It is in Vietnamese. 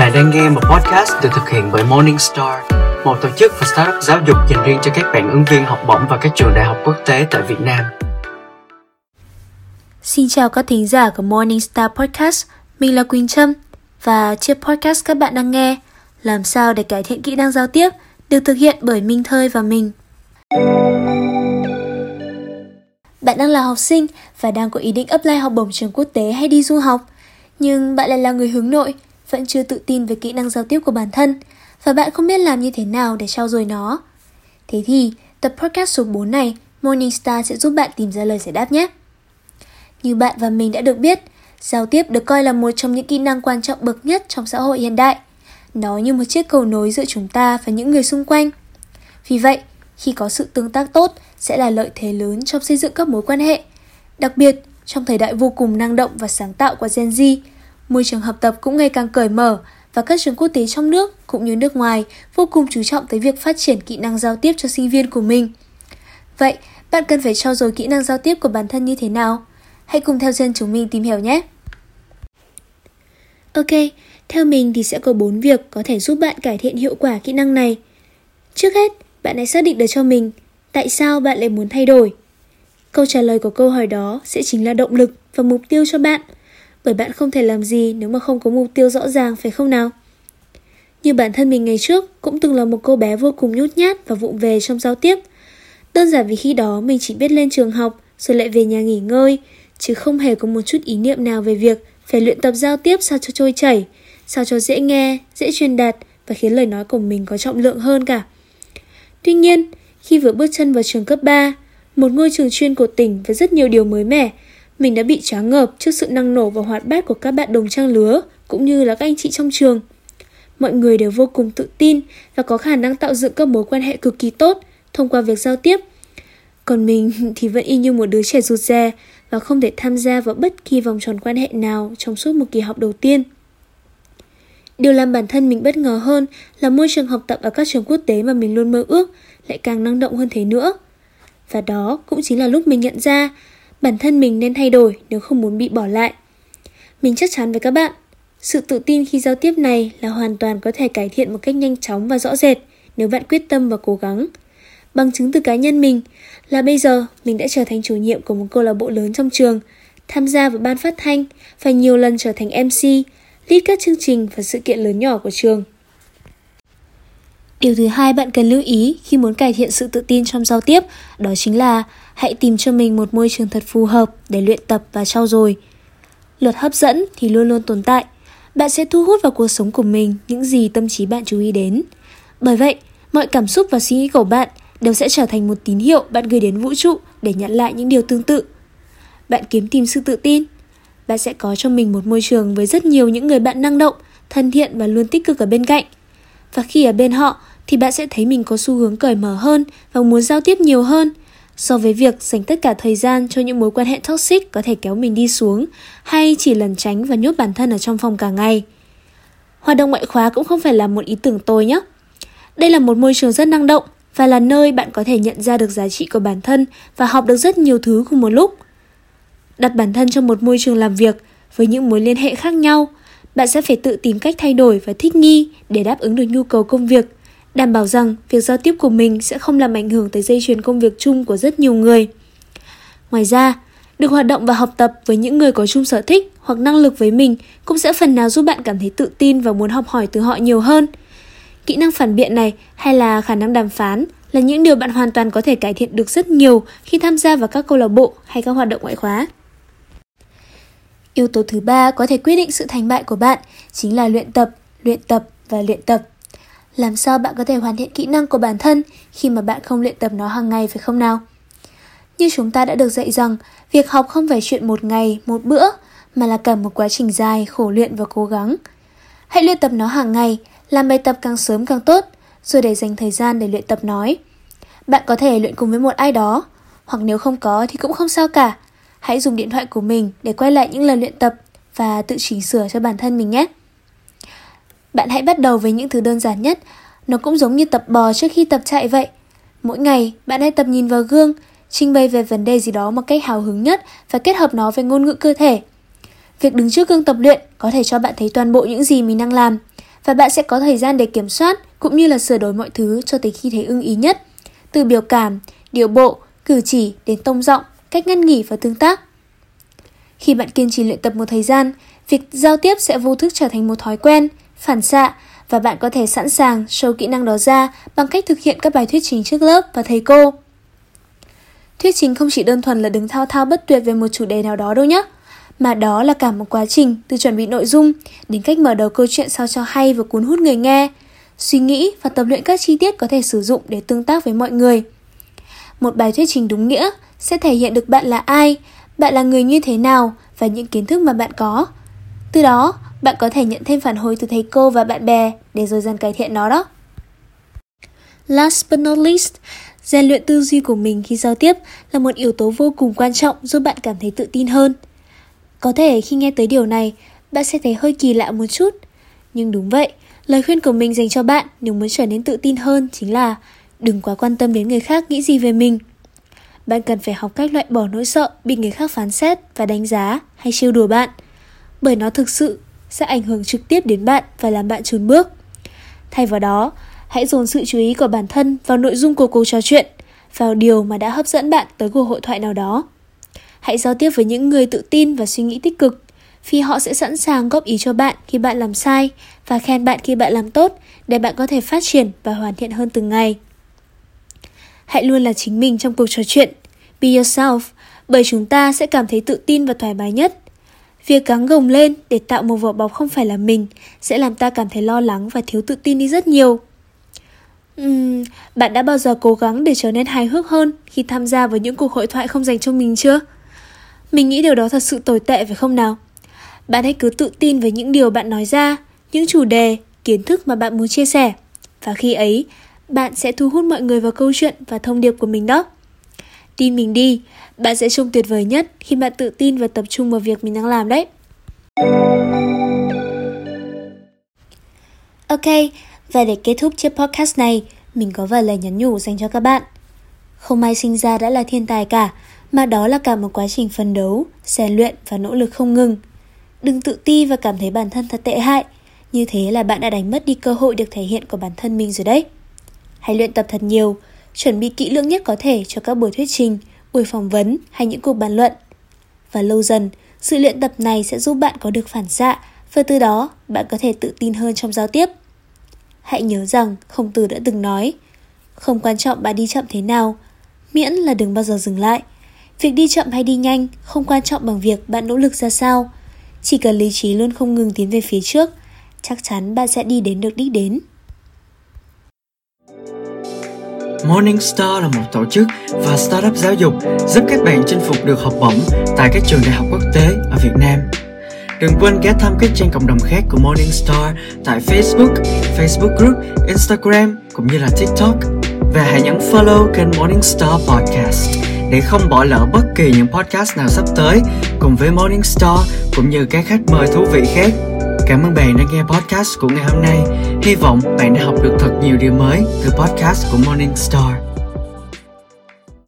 Bạn đang nghe một podcast được thực hiện bởi Morningstar, một tổ chức và startup giáo dục dành riêng cho các bạn ứng viên học bổng và các trường đại học quốc tế tại Việt Nam. Xin chào các thính giả của Morningstar Podcast, mình là Quỳnh Trâm và chiếc podcast các bạn đang nghe Làm sao để cải thiện kỹ năng giao tiếp được thực hiện bởi Minh Thơi và mình. Bạn đang là học sinh và đang có ý định apply học bổng trường quốc tế hay đi du học, nhưng bạn lại là người hướng nội vẫn chưa tự tin về kỹ năng giao tiếp của bản thân và bạn không biết làm như thế nào để trau dồi nó. Thế thì, tập podcast số 4 này, Morningstar sẽ giúp bạn tìm ra lời giải đáp nhé. Như bạn và mình đã được biết, giao tiếp được coi là một trong những kỹ năng quan trọng bậc nhất trong xã hội hiện đại. Nó như một chiếc cầu nối giữa chúng ta và những người xung quanh. Vì vậy, khi có sự tương tác tốt sẽ là lợi thế lớn trong xây dựng các mối quan hệ. Đặc biệt, trong thời đại vô cùng năng động và sáng tạo của Gen Z, Môi trường học tập cũng ngày càng cởi mở và các trường quốc tế trong nước cũng như nước ngoài vô cùng chú trọng tới việc phát triển kỹ năng giao tiếp cho sinh viên của mình. Vậy, bạn cần phải trau dồi kỹ năng giao tiếp của bản thân như thế nào? Hãy cùng theo chân chúng mình tìm hiểu nhé! Ok, theo mình thì sẽ có 4 việc có thể giúp bạn cải thiện hiệu quả kỹ năng này. Trước hết, bạn hãy xác định được cho mình tại sao bạn lại muốn thay đổi. Câu trả lời của câu hỏi đó sẽ chính là động lực và mục tiêu cho bạn – bởi bạn không thể làm gì nếu mà không có mục tiêu rõ ràng phải không nào? Như bản thân mình ngày trước cũng từng là một cô bé vô cùng nhút nhát và vụng về trong giao tiếp. Đơn giản vì khi đó mình chỉ biết lên trường học rồi lại về nhà nghỉ ngơi, chứ không hề có một chút ý niệm nào về việc phải luyện tập giao tiếp sao cho trôi chảy, sao cho dễ nghe, dễ truyền đạt và khiến lời nói của mình có trọng lượng hơn cả. Tuy nhiên, khi vừa bước chân vào trường cấp 3, một ngôi trường chuyên của tỉnh với rất nhiều điều mới mẻ, mình đã bị choáng ngợp trước sự năng nổ và hoạt bát của các bạn đồng trang lứa, cũng như là các anh chị trong trường. Mọi người đều vô cùng tự tin và có khả năng tạo dựng các mối quan hệ cực kỳ tốt thông qua việc giao tiếp. Còn mình thì vẫn y như một đứa trẻ rụt rè và không thể tham gia vào bất kỳ vòng tròn quan hệ nào trong suốt một kỳ học đầu tiên. Điều làm bản thân mình bất ngờ hơn là môi trường học tập ở các trường quốc tế mà mình luôn mơ ước lại càng năng động hơn thế nữa. Và đó cũng chính là lúc mình nhận ra Bản thân mình nên thay đổi nếu không muốn bị bỏ lại. Mình chắc chắn với các bạn, sự tự tin khi giao tiếp này là hoàn toàn có thể cải thiện một cách nhanh chóng và rõ rệt nếu bạn quyết tâm và cố gắng. Bằng chứng từ cá nhân mình là bây giờ mình đã trở thành chủ nhiệm của một câu lạc bộ lớn trong trường, tham gia vào ban phát thanh và nhiều lần trở thành MC, lead các chương trình và sự kiện lớn nhỏ của trường. Điều thứ hai bạn cần lưu ý khi muốn cải thiện sự tự tin trong giao tiếp đó chính là hãy tìm cho mình một môi trường thật phù hợp để luyện tập và trau dồi. Luật hấp dẫn thì luôn luôn tồn tại. Bạn sẽ thu hút vào cuộc sống của mình những gì tâm trí bạn chú ý đến. Bởi vậy, mọi cảm xúc và suy nghĩ của bạn đều sẽ trở thành một tín hiệu bạn gửi đến vũ trụ để nhận lại những điều tương tự. Bạn kiếm tìm sự tự tin. Bạn sẽ có cho mình một môi trường với rất nhiều những người bạn năng động, thân thiện và luôn tích cực ở bên cạnh. Và khi ở bên họ, thì bạn sẽ thấy mình có xu hướng cởi mở hơn và muốn giao tiếp nhiều hơn so với việc dành tất cả thời gian cho những mối quan hệ toxic có thể kéo mình đi xuống hay chỉ lẩn tránh và nhốt bản thân ở trong phòng cả ngày. Hoạt động ngoại khóa cũng không phải là một ý tưởng tồi nhé. Đây là một môi trường rất năng động và là nơi bạn có thể nhận ra được giá trị của bản thân và học được rất nhiều thứ cùng một lúc. Đặt bản thân trong một môi trường làm việc với những mối liên hệ khác nhau, bạn sẽ phải tự tìm cách thay đổi và thích nghi để đáp ứng được nhu cầu công việc đảm bảo rằng việc giao tiếp của mình sẽ không làm ảnh hưởng tới dây chuyền công việc chung của rất nhiều người. Ngoài ra, được hoạt động và học tập với những người có chung sở thích hoặc năng lực với mình cũng sẽ phần nào giúp bạn cảm thấy tự tin và muốn học hỏi từ họ nhiều hơn. Kỹ năng phản biện này hay là khả năng đàm phán là những điều bạn hoàn toàn có thể cải thiện được rất nhiều khi tham gia vào các câu lạc bộ hay các hoạt động ngoại khóa. Yếu tố thứ ba có thể quyết định sự thành bại của bạn chính là luyện tập, luyện tập và luyện tập. Làm sao bạn có thể hoàn thiện kỹ năng của bản thân khi mà bạn không luyện tập nó hàng ngày phải không nào? Như chúng ta đã được dạy rằng, việc học không phải chuyện một ngày, một bữa, mà là cả một quá trình dài, khổ luyện và cố gắng. Hãy luyện tập nó hàng ngày, làm bài tập càng sớm càng tốt, rồi để dành thời gian để luyện tập nói. Bạn có thể luyện cùng với một ai đó, hoặc nếu không có thì cũng không sao cả. Hãy dùng điện thoại của mình để quay lại những lần luyện tập và tự chỉnh sửa cho bản thân mình nhé. Bạn hãy bắt đầu với những thứ đơn giản nhất. Nó cũng giống như tập bò trước khi tập chạy vậy. Mỗi ngày, bạn hãy tập nhìn vào gương, trình bày về vấn đề gì đó một cách hào hứng nhất và kết hợp nó với ngôn ngữ cơ thể. Việc đứng trước gương tập luyện có thể cho bạn thấy toàn bộ những gì mình đang làm và bạn sẽ có thời gian để kiểm soát cũng như là sửa đổi mọi thứ cho tới khi thấy ưng ý nhất. Từ biểu cảm, điều bộ, cử chỉ đến tông giọng, cách ngăn nghỉ và tương tác. Khi bạn kiên trì luyện tập một thời gian, việc giao tiếp sẽ vô thức trở thành một thói quen, phản xạ và bạn có thể sẵn sàng show kỹ năng đó ra bằng cách thực hiện các bài thuyết trình trước lớp và thầy cô. Thuyết trình không chỉ đơn thuần là đứng thao thao bất tuyệt về một chủ đề nào đó đâu nhé, mà đó là cả một quá trình từ chuẩn bị nội dung đến cách mở đầu câu chuyện sao cho hay và cuốn hút người nghe, suy nghĩ và tập luyện các chi tiết có thể sử dụng để tương tác với mọi người. Một bài thuyết trình đúng nghĩa sẽ thể hiện được bạn là ai, bạn là người như thế nào và những kiến thức mà bạn có. Từ đó, bạn có thể nhận thêm phản hồi từ thầy cô và bạn bè để rồi dần cải thiện nó đó. Last but not least, rèn luyện tư duy của mình khi giao tiếp là một yếu tố vô cùng quan trọng giúp bạn cảm thấy tự tin hơn. Có thể khi nghe tới điều này, bạn sẽ thấy hơi kỳ lạ một chút. Nhưng đúng vậy, lời khuyên của mình dành cho bạn nếu muốn trở nên tự tin hơn chính là đừng quá quan tâm đến người khác nghĩ gì về mình. Bạn cần phải học cách loại bỏ nỗi sợ bị người khác phán xét và đánh giá hay trêu đùa bạn. Bởi nó thực sự sẽ ảnh hưởng trực tiếp đến bạn và làm bạn chùn bước. Thay vào đó, hãy dồn sự chú ý của bản thân vào nội dung của cuộc trò chuyện, vào điều mà đã hấp dẫn bạn tới cuộc hội thoại nào đó. Hãy giao tiếp với những người tự tin và suy nghĩ tích cực, vì họ sẽ sẵn sàng góp ý cho bạn khi bạn làm sai và khen bạn khi bạn làm tốt để bạn có thể phát triển và hoàn thiện hơn từng ngày. Hãy luôn là chính mình trong cuộc trò chuyện. Be yourself, bởi chúng ta sẽ cảm thấy tự tin và thoải mái nhất. Việc gắng gồng lên để tạo một vỏ bọc không phải là mình sẽ làm ta cảm thấy lo lắng và thiếu tự tin đi rất nhiều. Uhm, bạn đã bao giờ cố gắng để trở nên hài hước hơn khi tham gia vào những cuộc hội thoại không dành cho mình chưa? Mình nghĩ điều đó thật sự tồi tệ phải không nào? Bạn hãy cứ tự tin với những điều bạn nói ra, những chủ đề, kiến thức mà bạn muốn chia sẻ. Và khi ấy, bạn sẽ thu hút mọi người vào câu chuyện và thông điệp của mình đó. Tin mình đi, bạn sẽ trông tuyệt vời nhất khi bạn tự tin và tập trung vào việc mình đang làm đấy. Ok, và để kết thúc chiếc podcast này, mình có vài lời nhắn nhủ dành cho các bạn. Không ai sinh ra đã là thiên tài cả, mà đó là cả một quá trình phấn đấu, rèn luyện và nỗ lực không ngừng. Đừng tự ti và cảm thấy bản thân thật tệ hại, như thế là bạn đã đánh mất đi cơ hội được thể hiện của bản thân mình rồi đấy. Hãy luyện tập thật nhiều, chuẩn bị kỹ lưỡng nhất có thể cho các buổi thuyết trình, buổi phỏng vấn hay những cuộc bàn luận. Và lâu dần, sự luyện tập này sẽ giúp bạn có được phản xạ và từ đó bạn có thể tự tin hơn trong giao tiếp. Hãy nhớ rằng khổng tử đã từng nói, không quan trọng bạn đi chậm thế nào, miễn là đừng bao giờ dừng lại. Việc đi chậm hay đi nhanh không quan trọng bằng việc bạn nỗ lực ra sao. Chỉ cần lý trí luôn không ngừng tiến về phía trước, chắc chắn bạn sẽ đi đến được đích đến. Morningstar là một tổ chức và startup giáo dục giúp các bạn chinh phục được học bổng tại các trường đại học quốc tế ở Việt Nam. Đừng quên ghé thăm các trang cộng đồng khác của Morningstar tại Facebook, Facebook Group, Instagram cũng như là TikTok. Và hãy nhấn follow kênh Morningstar Podcast để không bỏ lỡ bất kỳ những podcast nào sắp tới cùng với Morningstar cũng như các khách mời thú vị khác. Cảm ơn bạn đã nghe podcast của ngày hôm nay. Hy vọng bạn đã học được thật nhiều điều mới từ podcast của Morning Star.